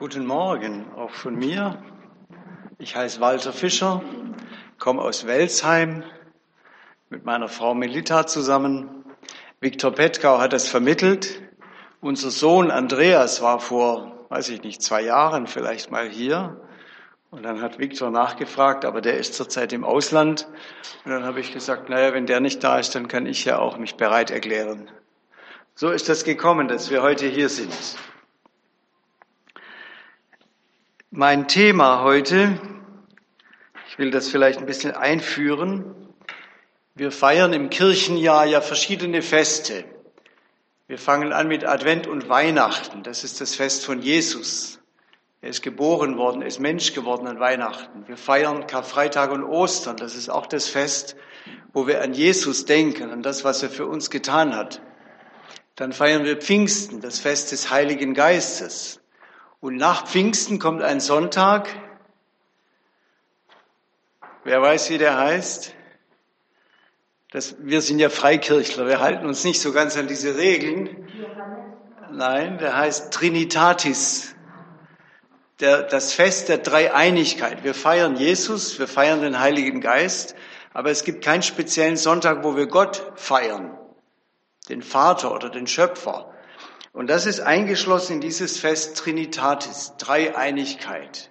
Guten Morgen, auch von mir. Ich heiße Walter Fischer, komme aus Welsheim mit meiner Frau Melita zusammen. Viktor Petkau hat es vermittelt. Unser Sohn Andreas war vor, weiß ich nicht, zwei Jahren vielleicht mal hier. Und dann hat Viktor nachgefragt, aber der ist zurzeit im Ausland. Und dann habe ich gesagt, naja, wenn der nicht da ist, dann kann ich ja auch mich bereit erklären. So ist das gekommen, dass wir heute hier sind. Mein Thema heute, ich will das vielleicht ein bisschen einführen. Wir feiern im Kirchenjahr ja verschiedene Feste. Wir fangen an mit Advent und Weihnachten. Das ist das Fest von Jesus. Er ist geboren worden, er ist Mensch geworden an Weihnachten. Wir feiern Karfreitag und Ostern. Das ist auch das Fest, wo wir an Jesus denken, an das, was er für uns getan hat. Dann feiern wir Pfingsten, das Fest des Heiligen Geistes. Und nach Pfingsten kommt ein Sonntag. Wer weiß, wie der heißt? Das, wir sind ja Freikirchler, wir halten uns nicht so ganz an diese Regeln. Nein, der heißt Trinitatis, der, das Fest der Dreieinigkeit. Wir feiern Jesus, wir feiern den Heiligen Geist, aber es gibt keinen speziellen Sonntag, wo wir Gott feiern, den Vater oder den Schöpfer. Und das ist eingeschlossen in dieses Fest Trinitatis, Dreieinigkeit.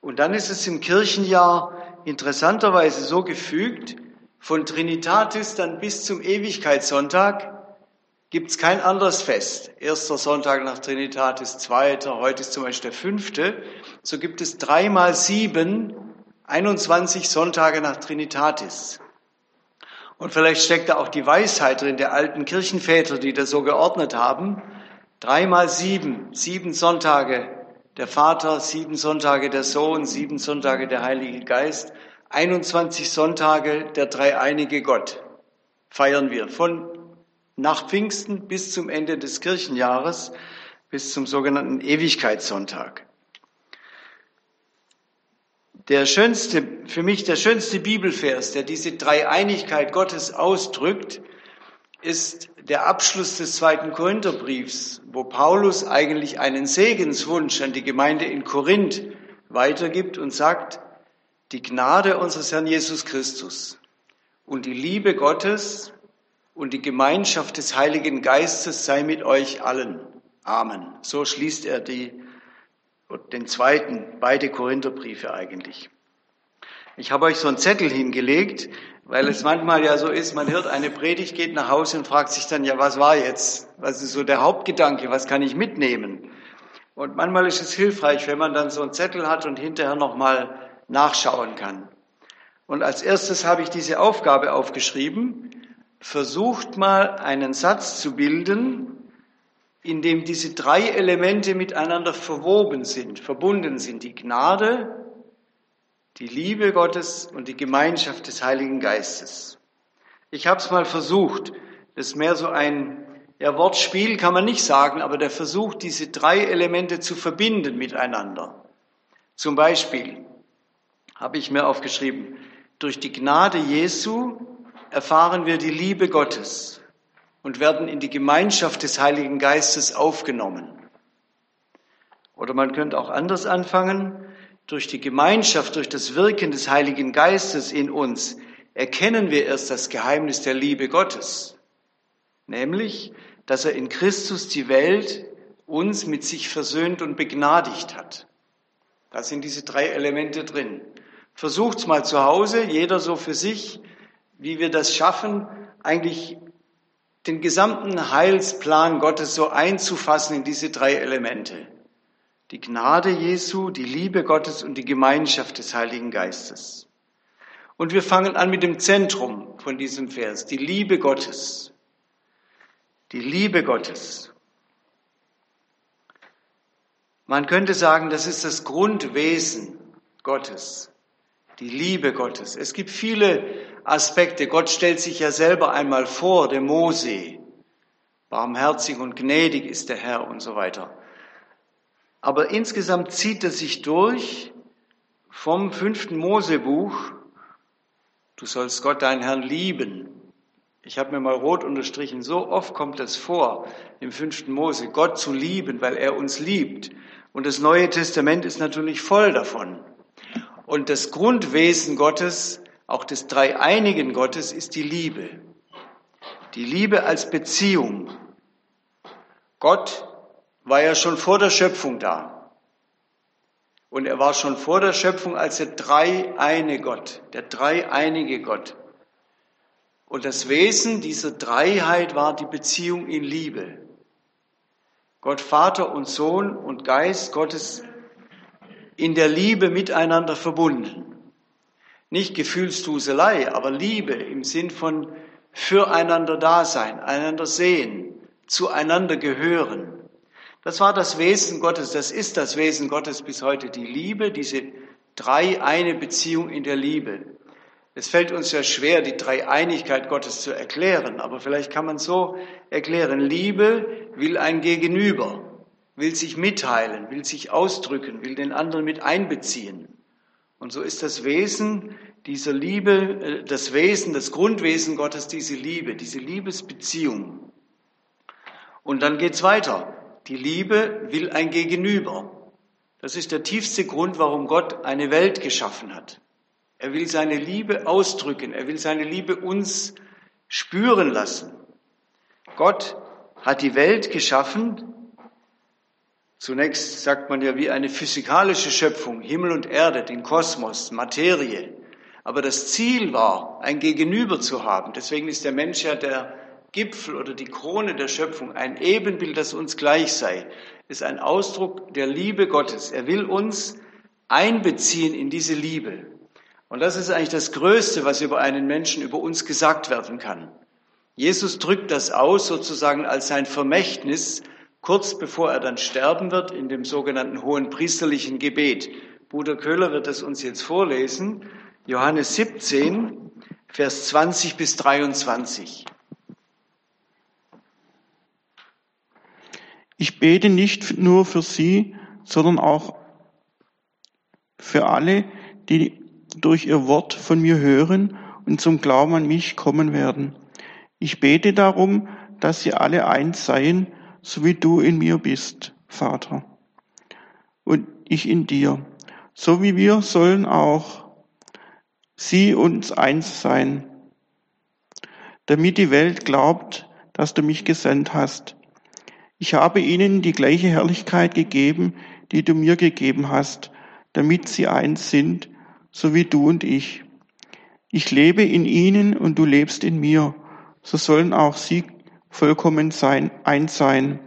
Und dann ist es im Kirchenjahr interessanterweise so gefügt, von Trinitatis dann bis zum Ewigkeitssonntag gibt es kein anderes Fest. Erster Sonntag nach Trinitatis, zweiter, heute ist zum Beispiel der fünfte. So gibt es dreimal sieben, 21 Sonntage nach Trinitatis. Und vielleicht steckt da auch die Weisheit drin der alten Kirchenväter, die das so geordnet haben. Dreimal sieben, sieben Sonntage der Vater, sieben Sonntage der Sohn, sieben Sonntage der Heilige Geist, 21 Sonntage der dreieinige Gott feiern wir von nach Pfingsten bis zum Ende des Kirchenjahres, bis zum sogenannten Ewigkeitssonntag. Der schönste, für mich der schönste Bibelvers, der diese Dreieinigkeit Gottes ausdrückt, ist der Abschluss des zweiten Korintherbriefs, wo Paulus eigentlich einen Segenswunsch an die Gemeinde in Korinth weitergibt und sagt, die Gnade unseres Herrn Jesus Christus und die Liebe Gottes und die Gemeinschaft des Heiligen Geistes sei mit euch allen. Amen. So schließt er die, den zweiten, beide Korintherbriefe eigentlich. Ich habe euch so einen Zettel hingelegt, weil es manchmal ja so ist, man hört eine Predigt, geht nach Hause und fragt sich dann, ja, was war jetzt? Was ist so der Hauptgedanke? Was kann ich mitnehmen? Und manchmal ist es hilfreich, wenn man dann so einen Zettel hat und hinterher nochmal nachschauen kann. Und als erstes habe ich diese Aufgabe aufgeschrieben. Versucht mal einen Satz zu bilden, in dem diese drei Elemente miteinander verwoben sind, verbunden sind. Die Gnade, die Liebe Gottes und die Gemeinschaft des Heiligen Geistes. Ich habe es mal versucht. Das ist mehr so ein ja, Wortspiel, kann man nicht sagen, aber der Versuch, diese drei Elemente zu verbinden miteinander. Zum Beispiel habe ich mir aufgeschrieben, durch die Gnade Jesu erfahren wir die Liebe Gottes und werden in die Gemeinschaft des Heiligen Geistes aufgenommen. Oder man könnte auch anders anfangen durch die Gemeinschaft, durch das Wirken des Heiligen Geistes in uns erkennen wir erst das Geheimnis der Liebe Gottes, nämlich, dass er in Christus die Welt uns mit sich versöhnt und begnadigt hat. Da sind diese drei Elemente drin. Versucht's mal zu Hause, jeder so für sich, wie wir das schaffen, eigentlich den gesamten Heilsplan Gottes so einzufassen in diese drei Elemente die Gnade Jesu, die Liebe Gottes und die Gemeinschaft des Heiligen Geistes. Und wir fangen an mit dem Zentrum von diesem Vers, die Liebe Gottes. Die Liebe Gottes. Man könnte sagen, das ist das Grundwesen Gottes, die Liebe Gottes. Es gibt viele Aspekte. Gott stellt sich ja selber einmal vor, der Mose. Barmherzig und gnädig ist der Herr und so weiter. Aber insgesamt zieht es sich durch vom fünften Mosebuch, du sollst Gott, deinen Herrn, lieben. Ich habe mir mal rot unterstrichen, so oft kommt es vor im fünften Mose, Gott zu lieben, weil er uns liebt. Und das Neue Testament ist natürlich voll davon. Und das Grundwesen Gottes, auch des dreieinigen Gottes, ist die Liebe. Die Liebe als Beziehung. Gott war ja schon vor der Schöpfung da. Und er war schon vor der Schöpfung als der dreieine Gott, der dreieinige Gott. Und das Wesen dieser Dreiheit war die Beziehung in Liebe. Gott Vater und Sohn und Geist Gottes in der Liebe miteinander verbunden. Nicht Gefühlsduselei, aber Liebe im Sinn von füreinander Dasein, einander sehen, zueinander gehören. Das war das Wesen Gottes, das ist das Wesen Gottes bis heute, die Liebe, diese drei eine Beziehung in der Liebe. Es fällt uns ja schwer, die Dreieinigkeit Gottes zu erklären, aber vielleicht kann man so erklären. Liebe will ein Gegenüber, will sich mitteilen, will sich ausdrücken, will den anderen mit einbeziehen. Und so ist das Wesen dieser Liebe, äh, das Wesen, das Grundwesen Gottes, diese Liebe, diese Liebesbeziehung. Und dann geht's weiter. Die Liebe will ein Gegenüber. Das ist der tiefste Grund, warum Gott eine Welt geschaffen hat. Er will seine Liebe ausdrücken. Er will seine Liebe uns spüren lassen. Gott hat die Welt geschaffen. Zunächst sagt man ja wie eine physikalische Schöpfung, Himmel und Erde, den Kosmos, Materie. Aber das Ziel war, ein Gegenüber zu haben. Deswegen ist der Mensch ja der Gipfel oder die Krone der Schöpfung, ein Ebenbild, das uns gleich sei, ist ein Ausdruck der Liebe Gottes. Er will uns einbeziehen in diese Liebe. Und das ist eigentlich das Größte, was über einen Menschen, über uns gesagt werden kann. Jesus drückt das aus sozusagen als sein Vermächtnis, kurz bevor er dann sterben wird, in dem sogenannten hohen priesterlichen Gebet. Bruder Köhler wird es uns jetzt vorlesen. Johannes 17, Vers 20 bis 23. Ich bete nicht nur für sie, sondern auch für alle, die durch ihr Wort von mir hören und zum Glauben an mich kommen werden. Ich bete darum, dass sie alle eins seien, so wie du in mir bist, Vater, und ich in dir. So wie wir sollen auch sie uns eins sein, damit die Welt glaubt, dass du mich gesandt hast. Ich habe ihnen die gleiche Herrlichkeit gegeben, die du mir gegeben hast, damit sie eins sind, so wie du und ich. Ich lebe in ihnen und du lebst in mir. So sollen auch sie vollkommen sein, eins sein,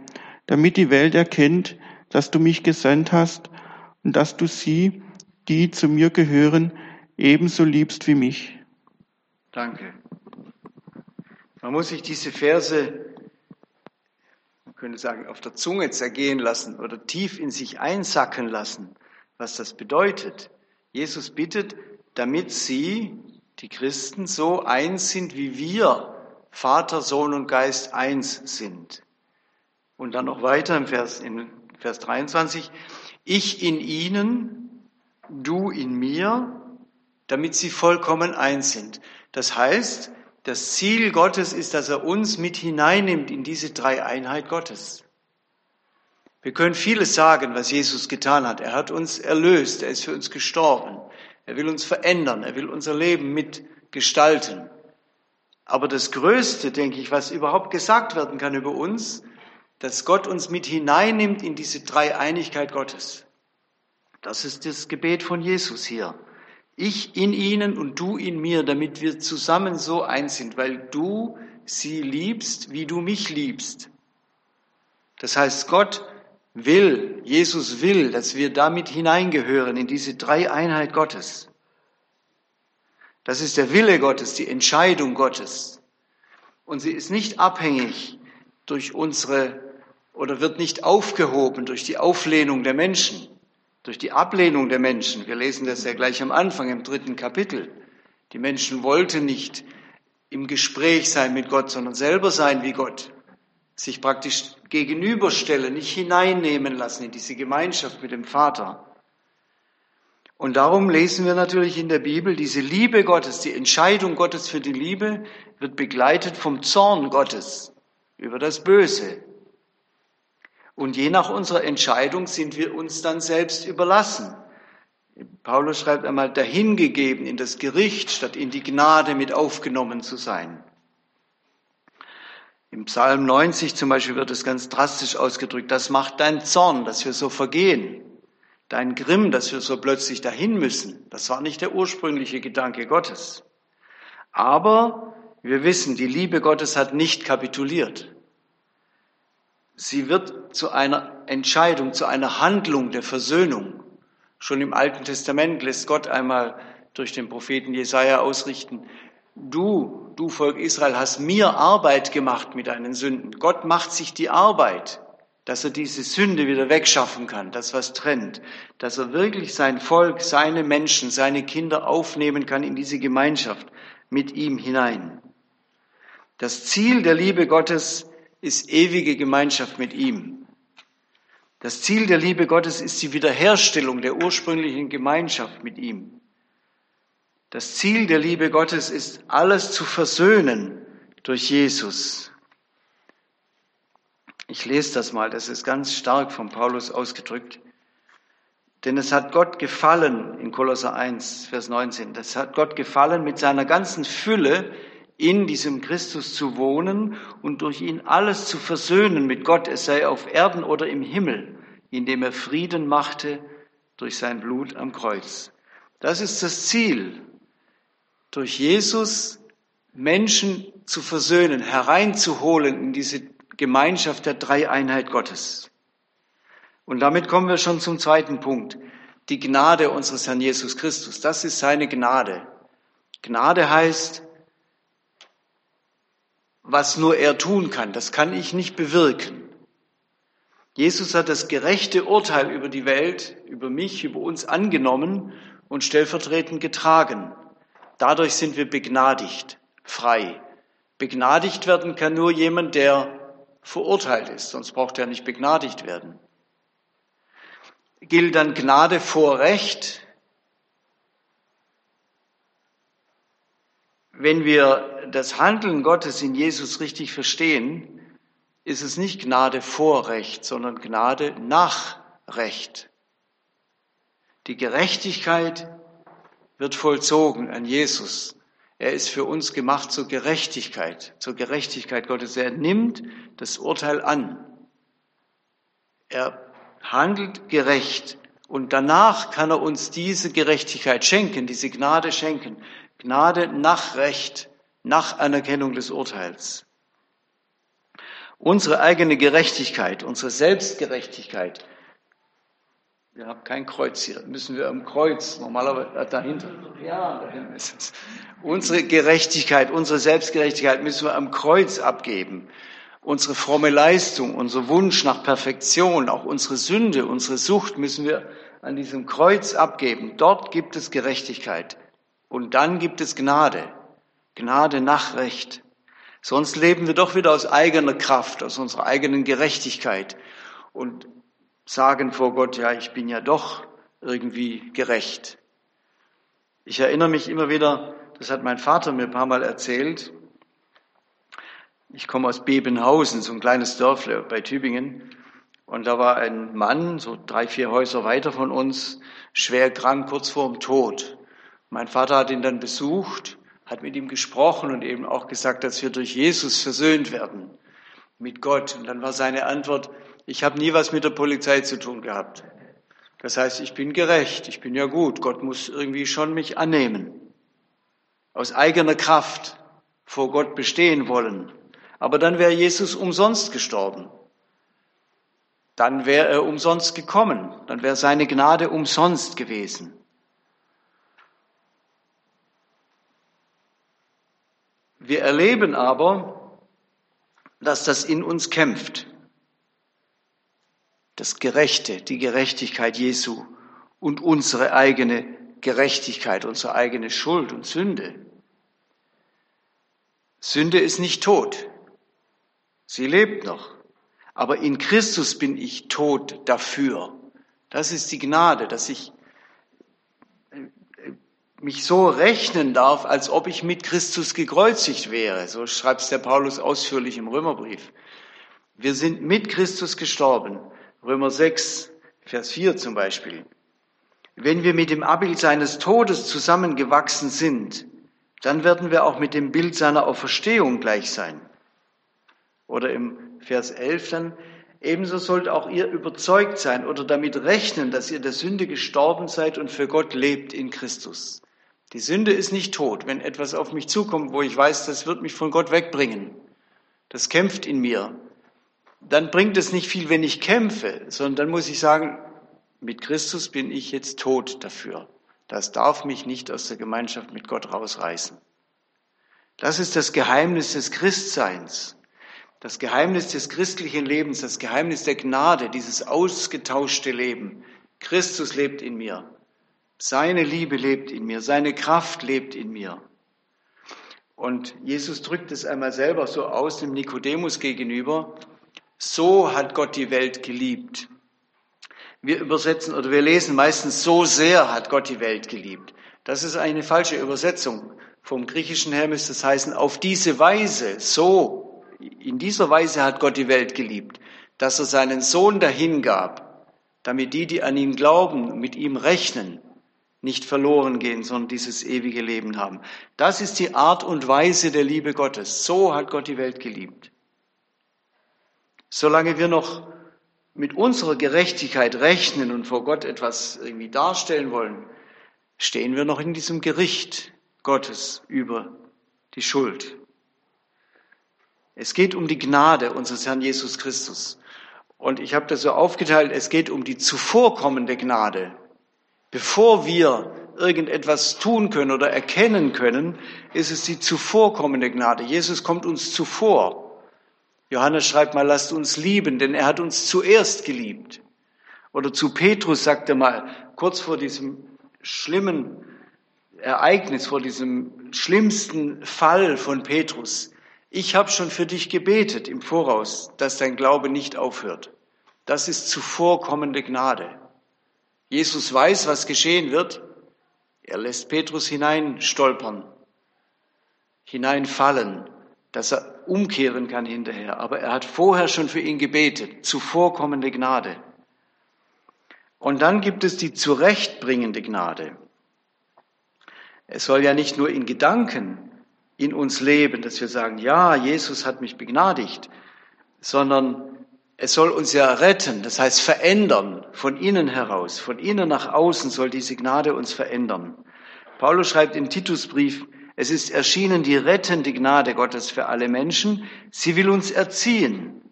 damit die Welt erkennt, dass du mich gesandt hast und dass du sie, die zu mir gehören, ebenso liebst wie mich. Danke. Man muss sich diese Verse, man könnte sagen, auf der Zunge zergehen lassen oder tief in sich einsacken lassen, was das bedeutet. Jesus bittet, damit sie, die Christen, so eins sind, wie wir, Vater, Sohn und Geist, eins sind. Und dann noch weiter im Vers, in Vers 23, ich in ihnen, du in mir, damit sie vollkommen eins sind. Das heißt, das Ziel Gottes ist, dass er uns mit hineinnimmt in diese Dreieinheit Gottes. Wir können vieles sagen, was Jesus getan hat. Er hat uns erlöst, er ist für uns gestorben. Er will uns verändern, er will unser Leben mitgestalten. Aber das Größte, denke ich, was überhaupt gesagt werden kann über uns, dass Gott uns mit hineinnimmt in diese Dreieinigkeit Gottes. Das ist das Gebet von Jesus hier. Ich in ihnen und du in mir, damit wir zusammen so eins sind, weil du sie liebst, wie du mich liebst. Das heißt, Gott will, Jesus will, dass wir damit hineingehören in diese Dreieinheit Gottes. Das ist der Wille Gottes, die Entscheidung Gottes. Und sie ist nicht abhängig durch unsere oder wird nicht aufgehoben durch die Auflehnung der Menschen, durch die Ablehnung der Menschen. Wir lesen das ja gleich am Anfang im dritten Kapitel. Die Menschen wollten nicht im Gespräch sein mit Gott, sondern selber sein wie Gott sich praktisch gegenüberstellen, nicht hineinnehmen lassen in diese Gemeinschaft mit dem Vater. Und darum lesen wir natürlich in der Bibel, diese Liebe Gottes, die Entscheidung Gottes für die Liebe wird begleitet vom Zorn Gottes über das Böse. Und je nach unserer Entscheidung sind wir uns dann selbst überlassen. Paulus schreibt einmal, dahingegeben in das Gericht, statt in die Gnade mit aufgenommen zu sein. Im Psalm 90 zum Beispiel wird es ganz drastisch ausgedrückt, das macht dein Zorn, dass wir so vergehen. Dein Grimm, dass wir so plötzlich dahin müssen. Das war nicht der ursprüngliche Gedanke Gottes. Aber wir wissen, die Liebe Gottes hat nicht kapituliert. Sie wird zu einer Entscheidung, zu einer Handlung der Versöhnung. Schon im Alten Testament lässt Gott einmal durch den Propheten Jesaja ausrichten, du, du Volk Israel, hast mir Arbeit gemacht mit deinen Sünden. Gott macht sich die Arbeit, dass er diese Sünde wieder wegschaffen kann, das was trennt, dass er wirklich sein Volk, seine Menschen, seine Kinder aufnehmen kann in diese Gemeinschaft mit ihm hinein. Das Ziel der Liebe Gottes ist ewige Gemeinschaft mit ihm. Das Ziel der Liebe Gottes ist die Wiederherstellung der ursprünglichen Gemeinschaft mit ihm. Das Ziel der Liebe Gottes ist, alles zu versöhnen durch Jesus. Ich lese das mal, das ist ganz stark von Paulus ausgedrückt. Denn es hat Gott gefallen, in Kolosser 1, Vers 19, das hat Gott gefallen, mit seiner ganzen Fülle in diesem Christus zu wohnen und durch ihn alles zu versöhnen mit Gott, es sei auf Erden oder im Himmel, indem er Frieden machte durch sein Blut am Kreuz. Das ist das Ziel, durch Jesus Menschen zu versöhnen, hereinzuholen in diese Gemeinschaft der Dreieinheit Gottes. Und damit kommen wir schon zum zweiten Punkt. Die Gnade unseres Herrn Jesus Christus. Das ist seine Gnade. Gnade heißt, was nur er tun kann. Das kann ich nicht bewirken. Jesus hat das gerechte Urteil über die Welt, über mich, über uns angenommen und stellvertretend getragen. Dadurch sind wir begnadigt, frei. Begnadigt werden kann nur jemand, der verurteilt ist, sonst braucht er nicht begnadigt werden. Gilt dann Gnade vor Recht? Wenn wir das Handeln Gottes in Jesus richtig verstehen, ist es nicht Gnade vor Recht, sondern Gnade nach Recht. Die Gerechtigkeit wird vollzogen an Jesus. Er ist für uns gemacht zur Gerechtigkeit, zur Gerechtigkeit Gottes. Er nimmt das Urteil an. Er handelt gerecht und danach kann er uns diese Gerechtigkeit schenken, diese Gnade schenken. Gnade nach Recht, nach Anerkennung des Urteils. Unsere eigene Gerechtigkeit, unsere Selbstgerechtigkeit wir haben kein Kreuz hier. Müssen wir am Kreuz, normalerweise äh, dahinter. Ja, dahinter ist es. Unsere Gerechtigkeit, unsere Selbstgerechtigkeit müssen wir am Kreuz abgeben. Unsere fromme Leistung, unser Wunsch nach Perfektion, auch unsere Sünde, unsere Sucht müssen wir an diesem Kreuz abgeben. Dort gibt es Gerechtigkeit. Und dann gibt es Gnade. Gnade nach Recht. Sonst leben wir doch wieder aus eigener Kraft, aus unserer eigenen Gerechtigkeit. Und sagen vor Gott, ja, ich bin ja doch irgendwie gerecht. Ich erinnere mich immer wieder, das hat mein Vater mir ein paar Mal erzählt. Ich komme aus Bebenhausen, so ein kleines Dörfle bei Tübingen. Und da war ein Mann, so drei, vier Häuser weiter von uns, schwer krank, kurz vor dem Tod. Mein Vater hat ihn dann besucht, hat mit ihm gesprochen und eben auch gesagt, dass wir durch Jesus versöhnt werden mit Gott. Und dann war seine Antwort, ich habe nie was mit der Polizei zu tun gehabt. Das heißt, ich bin gerecht, ich bin ja gut. Gott muss irgendwie schon mich annehmen. Aus eigener Kraft vor Gott bestehen wollen. Aber dann wäre Jesus umsonst gestorben. Dann wäre er umsonst gekommen. Dann wäre seine Gnade umsonst gewesen. Wir erleben aber, dass das in uns kämpft das Gerechte, die Gerechtigkeit Jesu und unsere eigene Gerechtigkeit, unsere eigene Schuld und Sünde. Sünde ist nicht tot. Sie lebt noch. Aber in Christus bin ich tot dafür. Das ist die Gnade, dass ich mich so rechnen darf, als ob ich mit Christus gekreuzigt wäre. So schreibt es der Paulus ausführlich im Römerbrief. Wir sind mit Christus gestorben. Römer 6, Vers 4 zum Beispiel. Wenn wir mit dem Abbild seines Todes zusammengewachsen sind, dann werden wir auch mit dem Bild seiner Auferstehung gleich sein. Oder im Vers 11 dann, ebenso sollt auch ihr überzeugt sein oder damit rechnen, dass ihr der Sünde gestorben seid und für Gott lebt in Christus. Die Sünde ist nicht tot. Wenn etwas auf mich zukommt, wo ich weiß, das wird mich von Gott wegbringen, das kämpft in mir, dann bringt es nicht viel, wenn ich kämpfe, sondern dann muss ich sagen, mit Christus bin ich jetzt tot dafür. Das darf mich nicht aus der Gemeinschaft mit Gott rausreißen. Das ist das Geheimnis des Christseins, das Geheimnis des christlichen Lebens, das Geheimnis der Gnade, dieses ausgetauschte Leben. Christus lebt in mir. Seine Liebe lebt in mir, seine Kraft lebt in mir. Und Jesus drückt es einmal selber so aus dem Nikodemus gegenüber. So hat Gott die Welt geliebt. Wir übersetzen oder wir lesen meistens so sehr hat Gott die Welt geliebt. Das ist eine falsche Übersetzung. Vom Griechischen her müsste es heißen, auf diese Weise, so, in dieser Weise hat Gott die Welt geliebt, dass er seinen Sohn dahingab, damit die, die an ihn glauben, mit ihm rechnen, nicht verloren gehen, sondern dieses ewige Leben haben. Das ist die Art und Weise der Liebe Gottes. So hat Gott die Welt geliebt. Solange wir noch mit unserer Gerechtigkeit rechnen und vor Gott etwas irgendwie darstellen wollen, stehen wir noch in diesem Gericht Gottes über die Schuld. Es geht um die Gnade unseres Herrn Jesus Christus. Und ich habe das so aufgeteilt, es geht um die zuvorkommende Gnade. Bevor wir irgendetwas tun können oder erkennen können, ist es die zuvorkommende Gnade. Jesus kommt uns zuvor. Johannes schreibt mal, lasst uns lieben, denn er hat uns zuerst geliebt. Oder zu Petrus sagt er mal, kurz vor diesem schlimmen Ereignis, vor diesem schlimmsten Fall von Petrus, ich habe schon für dich gebetet im Voraus, dass dein Glaube nicht aufhört. Das ist zuvorkommende Gnade. Jesus weiß, was geschehen wird. Er lässt Petrus hineinstolpern, hineinfallen, dass er umkehren kann hinterher. Aber er hat vorher schon für ihn gebetet, zuvorkommende Gnade. Und dann gibt es die zurechtbringende Gnade. Es soll ja nicht nur in Gedanken in uns leben, dass wir sagen, ja, Jesus hat mich begnadigt, sondern es soll uns ja retten, das heißt verändern, von innen heraus, von innen nach außen soll diese Gnade uns verändern. Paulus schreibt im Titusbrief, es ist erschienen die rettende Gnade Gottes für alle Menschen. Sie will uns erziehen,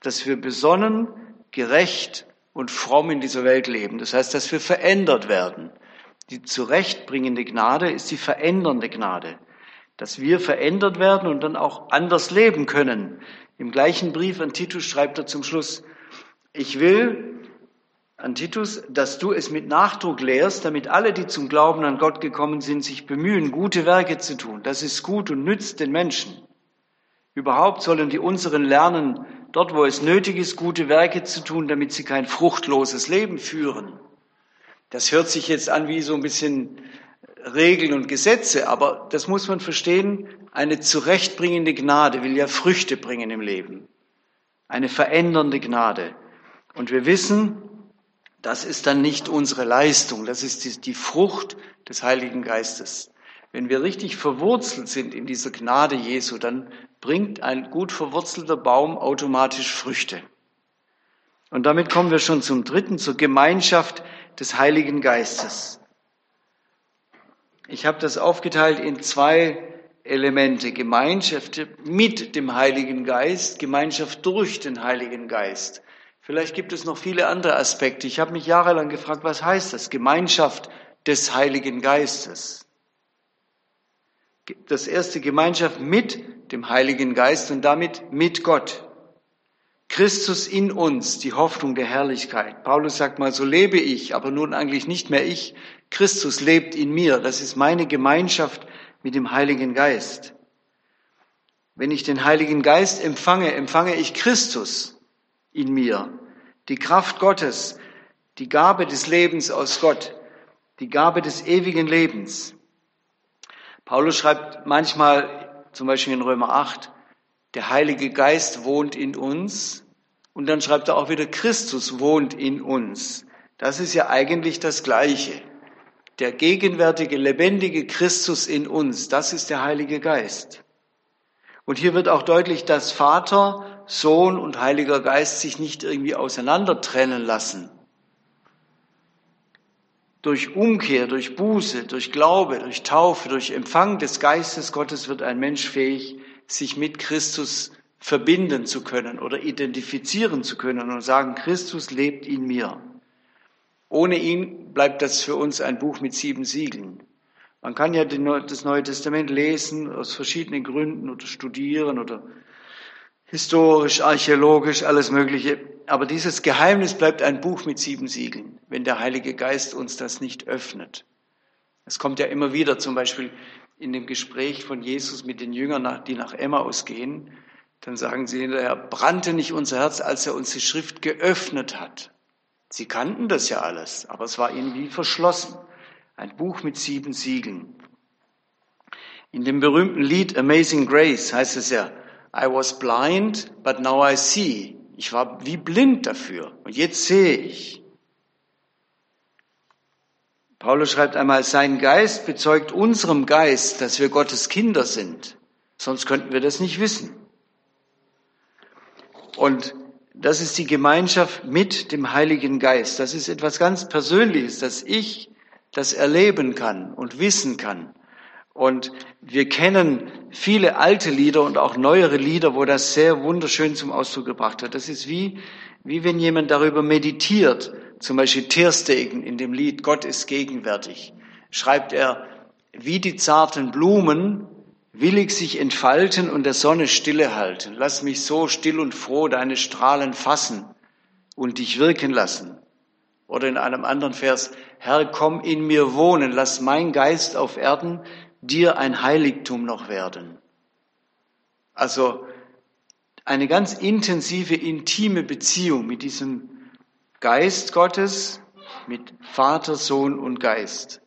dass wir besonnen, gerecht und fromm in dieser Welt leben. Das heißt, dass wir verändert werden. Die zurechtbringende Gnade ist die verändernde Gnade. Dass wir verändert werden und dann auch anders leben können. Im gleichen Brief an Titus schreibt er zum Schluss, ich will an Titus, dass du es mit Nachdruck lehrst, damit alle, die zum Glauben an Gott gekommen sind, sich bemühen, gute Werke zu tun. Das ist gut und nützt den Menschen. Überhaupt sollen die unseren lernen, dort wo es nötig ist, gute Werke zu tun, damit sie kein fruchtloses Leben führen. Das hört sich jetzt an wie so ein bisschen Regeln und Gesetze, aber das muss man verstehen. Eine zurechtbringende Gnade will ja Früchte bringen im Leben. Eine verändernde Gnade. Und wir wissen, das ist dann nicht unsere Leistung, das ist die, die Frucht des Heiligen Geistes. Wenn wir richtig verwurzelt sind in dieser Gnade Jesu, dann bringt ein gut verwurzelter Baum automatisch Früchte. Und damit kommen wir schon zum dritten, zur Gemeinschaft des Heiligen Geistes. Ich habe das aufgeteilt in zwei Elemente. Gemeinschaft mit dem Heiligen Geist, Gemeinschaft durch den Heiligen Geist. Vielleicht gibt es noch viele andere Aspekte. Ich habe mich jahrelang gefragt, was heißt das? Gemeinschaft des Heiligen Geistes. Das erste Gemeinschaft mit dem Heiligen Geist und damit mit Gott. Christus in uns, die Hoffnung der Herrlichkeit. Paulus sagt mal, so lebe ich, aber nun eigentlich nicht mehr ich, Christus lebt in mir. Das ist meine Gemeinschaft mit dem Heiligen Geist. Wenn ich den Heiligen Geist empfange, empfange ich Christus in mir. Die Kraft Gottes, die Gabe des Lebens aus Gott, die Gabe des ewigen Lebens. Paulus schreibt manchmal, zum Beispiel in Römer 8, der Heilige Geist wohnt in uns und dann schreibt er auch wieder, Christus wohnt in uns. Das ist ja eigentlich das Gleiche. Der gegenwärtige, lebendige Christus in uns, das ist der Heilige Geist. Und hier wird auch deutlich, dass Vater, Sohn und Heiliger Geist sich nicht irgendwie auseinander trennen lassen. Durch Umkehr, durch Buße, durch Glaube, durch Taufe, durch Empfang des Geistes Gottes wird ein Mensch fähig, sich mit Christus verbinden zu können oder identifizieren zu können und sagen, Christus lebt in mir. Ohne ihn bleibt das für uns ein Buch mit sieben Siegeln. Man kann ja das Neue Testament lesen aus verschiedenen Gründen oder studieren oder historisch, archäologisch, alles Mögliche. Aber dieses Geheimnis bleibt ein Buch mit sieben Siegeln, wenn der Heilige Geist uns das nicht öffnet. Es kommt ja immer wieder, zum Beispiel in dem Gespräch von Jesus mit den Jüngern, die nach Emmaus gehen, dann sagen sie hinterher, brannte nicht unser Herz, als er uns die Schrift geöffnet hat. Sie kannten das ja alles, aber es war ihnen wie verschlossen. Ein Buch mit sieben Siegeln. In dem berühmten Lied Amazing Grace heißt es ja, I was blind, but now I see. Ich war wie blind dafür und jetzt sehe ich. Paulus schreibt einmal, sein Geist bezeugt unserem Geist, dass wir Gottes Kinder sind. Sonst könnten wir das nicht wissen. Und das ist die Gemeinschaft mit dem Heiligen Geist. Das ist etwas ganz Persönliches, dass ich das erleben kann und wissen kann. Und wir kennen viele alte Lieder und auch neuere Lieder, wo das sehr wunderschön zum Ausdruck gebracht hat. Das ist wie, wie wenn jemand darüber meditiert. Zum Beispiel Terstegen in dem Lied Gott ist gegenwärtig. Schreibt er, wie die zarten Blumen willig sich entfalten und der Sonne stille halten. Lass mich so still und froh deine Strahlen fassen und dich wirken lassen. Oder in einem anderen Vers, Herr, komm in mir wohnen, lass mein Geist auf Erden dir ein Heiligtum noch werden. Also eine ganz intensive, intime Beziehung mit diesem Geist Gottes, mit Vater, Sohn und Geist.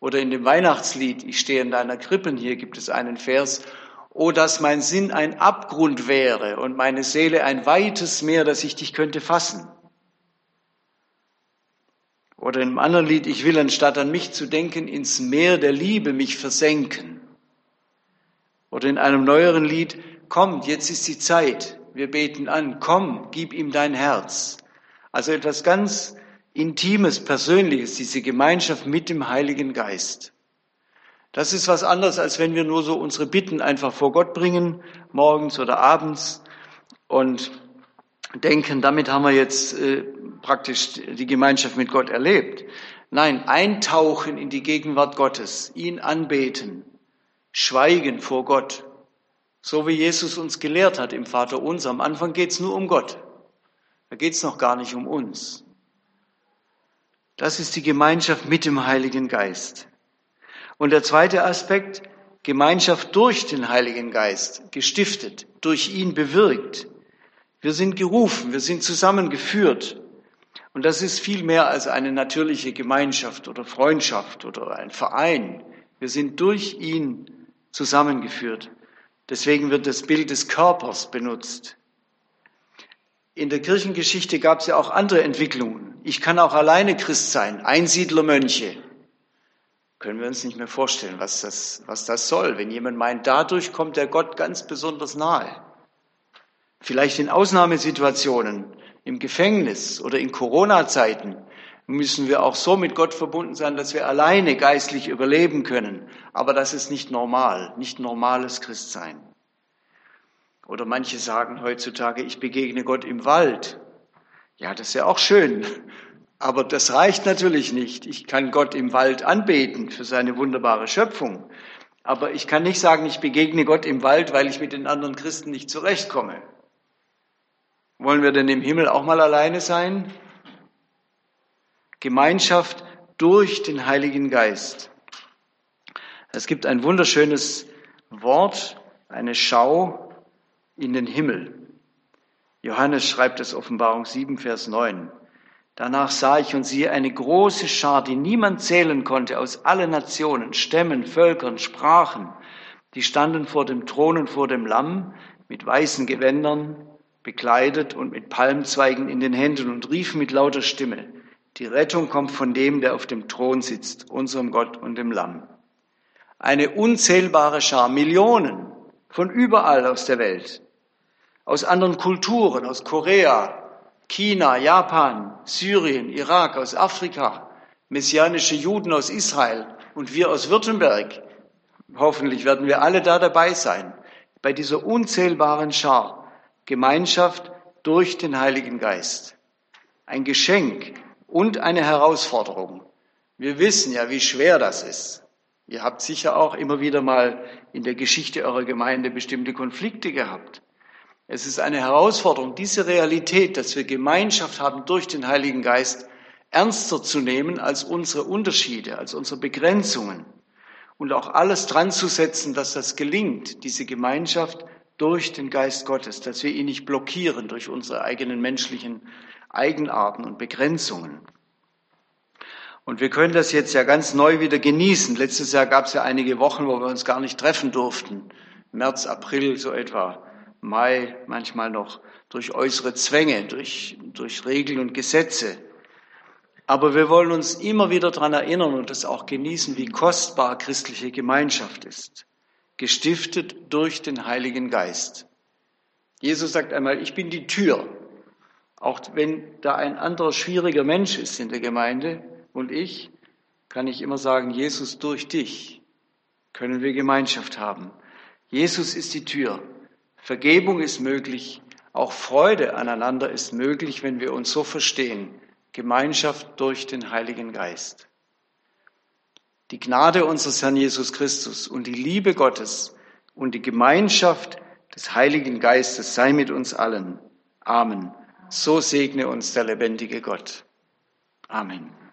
Oder in dem Weihnachtslied, ich stehe in deiner Krippen, hier gibt es einen Vers, O, dass mein Sinn ein Abgrund wäre und meine Seele ein weites Meer, dass ich dich könnte fassen. Oder in einem anderen Lied, ich will anstatt an mich zu denken, ins Meer der Liebe mich versenken. Oder in einem neueren Lied, kommt, jetzt ist die Zeit, wir beten an, komm, gib ihm dein Herz. Also etwas ganz Intimes, Persönliches, diese Gemeinschaft mit dem Heiligen Geist. Das ist was anderes, als wenn wir nur so unsere Bitten einfach vor Gott bringen, morgens oder abends und denken, damit haben wir jetzt äh, praktisch die Gemeinschaft mit Gott erlebt. Nein, eintauchen in die Gegenwart Gottes, ihn anbeten, schweigen vor Gott. So wie Jesus uns gelehrt hat im Vater unser. Am Anfang geht's nur um Gott. Da geht's noch gar nicht um uns. Das ist die Gemeinschaft mit dem Heiligen Geist. Und der zweite Aspekt, Gemeinschaft durch den Heiligen Geist, gestiftet, durch ihn bewirkt. Wir sind gerufen, wir sind zusammengeführt. Und das ist viel mehr als eine natürliche Gemeinschaft oder Freundschaft oder ein Verein. Wir sind durch ihn zusammengeführt. Deswegen wird das Bild des Körpers benutzt. In der Kirchengeschichte gab es ja auch andere Entwicklungen. Ich kann auch alleine Christ sein, Einsiedlermönche. Können wir uns nicht mehr vorstellen, was das, was das soll, wenn jemand meint, dadurch kommt der Gott ganz besonders nahe. Vielleicht in Ausnahmesituationen, im Gefängnis oder in Corona-Zeiten müssen wir auch so mit Gott verbunden sein, dass wir alleine geistlich überleben können. Aber das ist nicht normal, nicht normales Christsein. Oder manche sagen heutzutage, ich begegne Gott im Wald. Ja, das ist ja auch schön. Aber das reicht natürlich nicht. Ich kann Gott im Wald anbeten für seine wunderbare Schöpfung. Aber ich kann nicht sagen, ich begegne Gott im Wald, weil ich mit den anderen Christen nicht zurechtkomme. Wollen wir denn im Himmel auch mal alleine sein? Gemeinschaft durch den Heiligen Geist. Es gibt ein wunderschönes Wort, eine Schau in den Himmel. Johannes schreibt es Offenbarung 7, Vers 9. Danach sah ich und siehe eine große Schar, die niemand zählen konnte, aus allen Nationen, Stämmen, Völkern, Sprachen. Die standen vor dem Thron und vor dem Lamm mit weißen Gewändern bekleidet und mit Palmzweigen in den Händen und riefen mit lauter Stimme, die Rettung kommt von dem, der auf dem Thron sitzt, unserem Gott und dem Lamm. Eine unzählbare Schar, Millionen von überall aus der Welt, aus anderen Kulturen, aus Korea, China, Japan, Syrien, Irak, aus Afrika, messianische Juden aus Israel und wir aus Württemberg. Hoffentlich werden wir alle da dabei sein, bei dieser unzählbaren Schar. Gemeinschaft durch den Heiligen Geist. Ein Geschenk und eine Herausforderung. Wir wissen ja, wie schwer das ist. Ihr habt sicher auch immer wieder mal in der Geschichte eurer Gemeinde bestimmte Konflikte gehabt. Es ist eine Herausforderung, diese Realität, dass wir Gemeinschaft haben durch den Heiligen Geist, ernster zu nehmen als unsere Unterschiede, als unsere Begrenzungen und auch alles dran zu setzen, dass das gelingt, diese Gemeinschaft durch den Geist Gottes, dass wir ihn nicht blockieren durch unsere eigenen menschlichen Eigenarten und Begrenzungen. Und wir können das jetzt ja ganz neu wieder genießen. Letztes Jahr gab es ja einige Wochen, wo wir uns gar nicht treffen durften. März, April so etwa, Mai manchmal noch durch äußere Zwänge, durch, durch Regeln und Gesetze. Aber wir wollen uns immer wieder daran erinnern und das auch genießen, wie kostbar christliche Gemeinschaft ist. Gestiftet durch den Heiligen Geist. Jesus sagt einmal, ich bin die Tür. Auch wenn da ein anderer schwieriger Mensch ist in der Gemeinde, und ich, kann ich immer sagen, Jesus, durch dich können wir Gemeinschaft haben. Jesus ist die Tür. Vergebung ist möglich. Auch Freude aneinander ist möglich, wenn wir uns so verstehen. Gemeinschaft durch den Heiligen Geist. Die Gnade unseres Herrn Jesus Christus und die Liebe Gottes und die Gemeinschaft des Heiligen Geistes sei mit uns allen. Amen. So segne uns der lebendige Gott. Amen.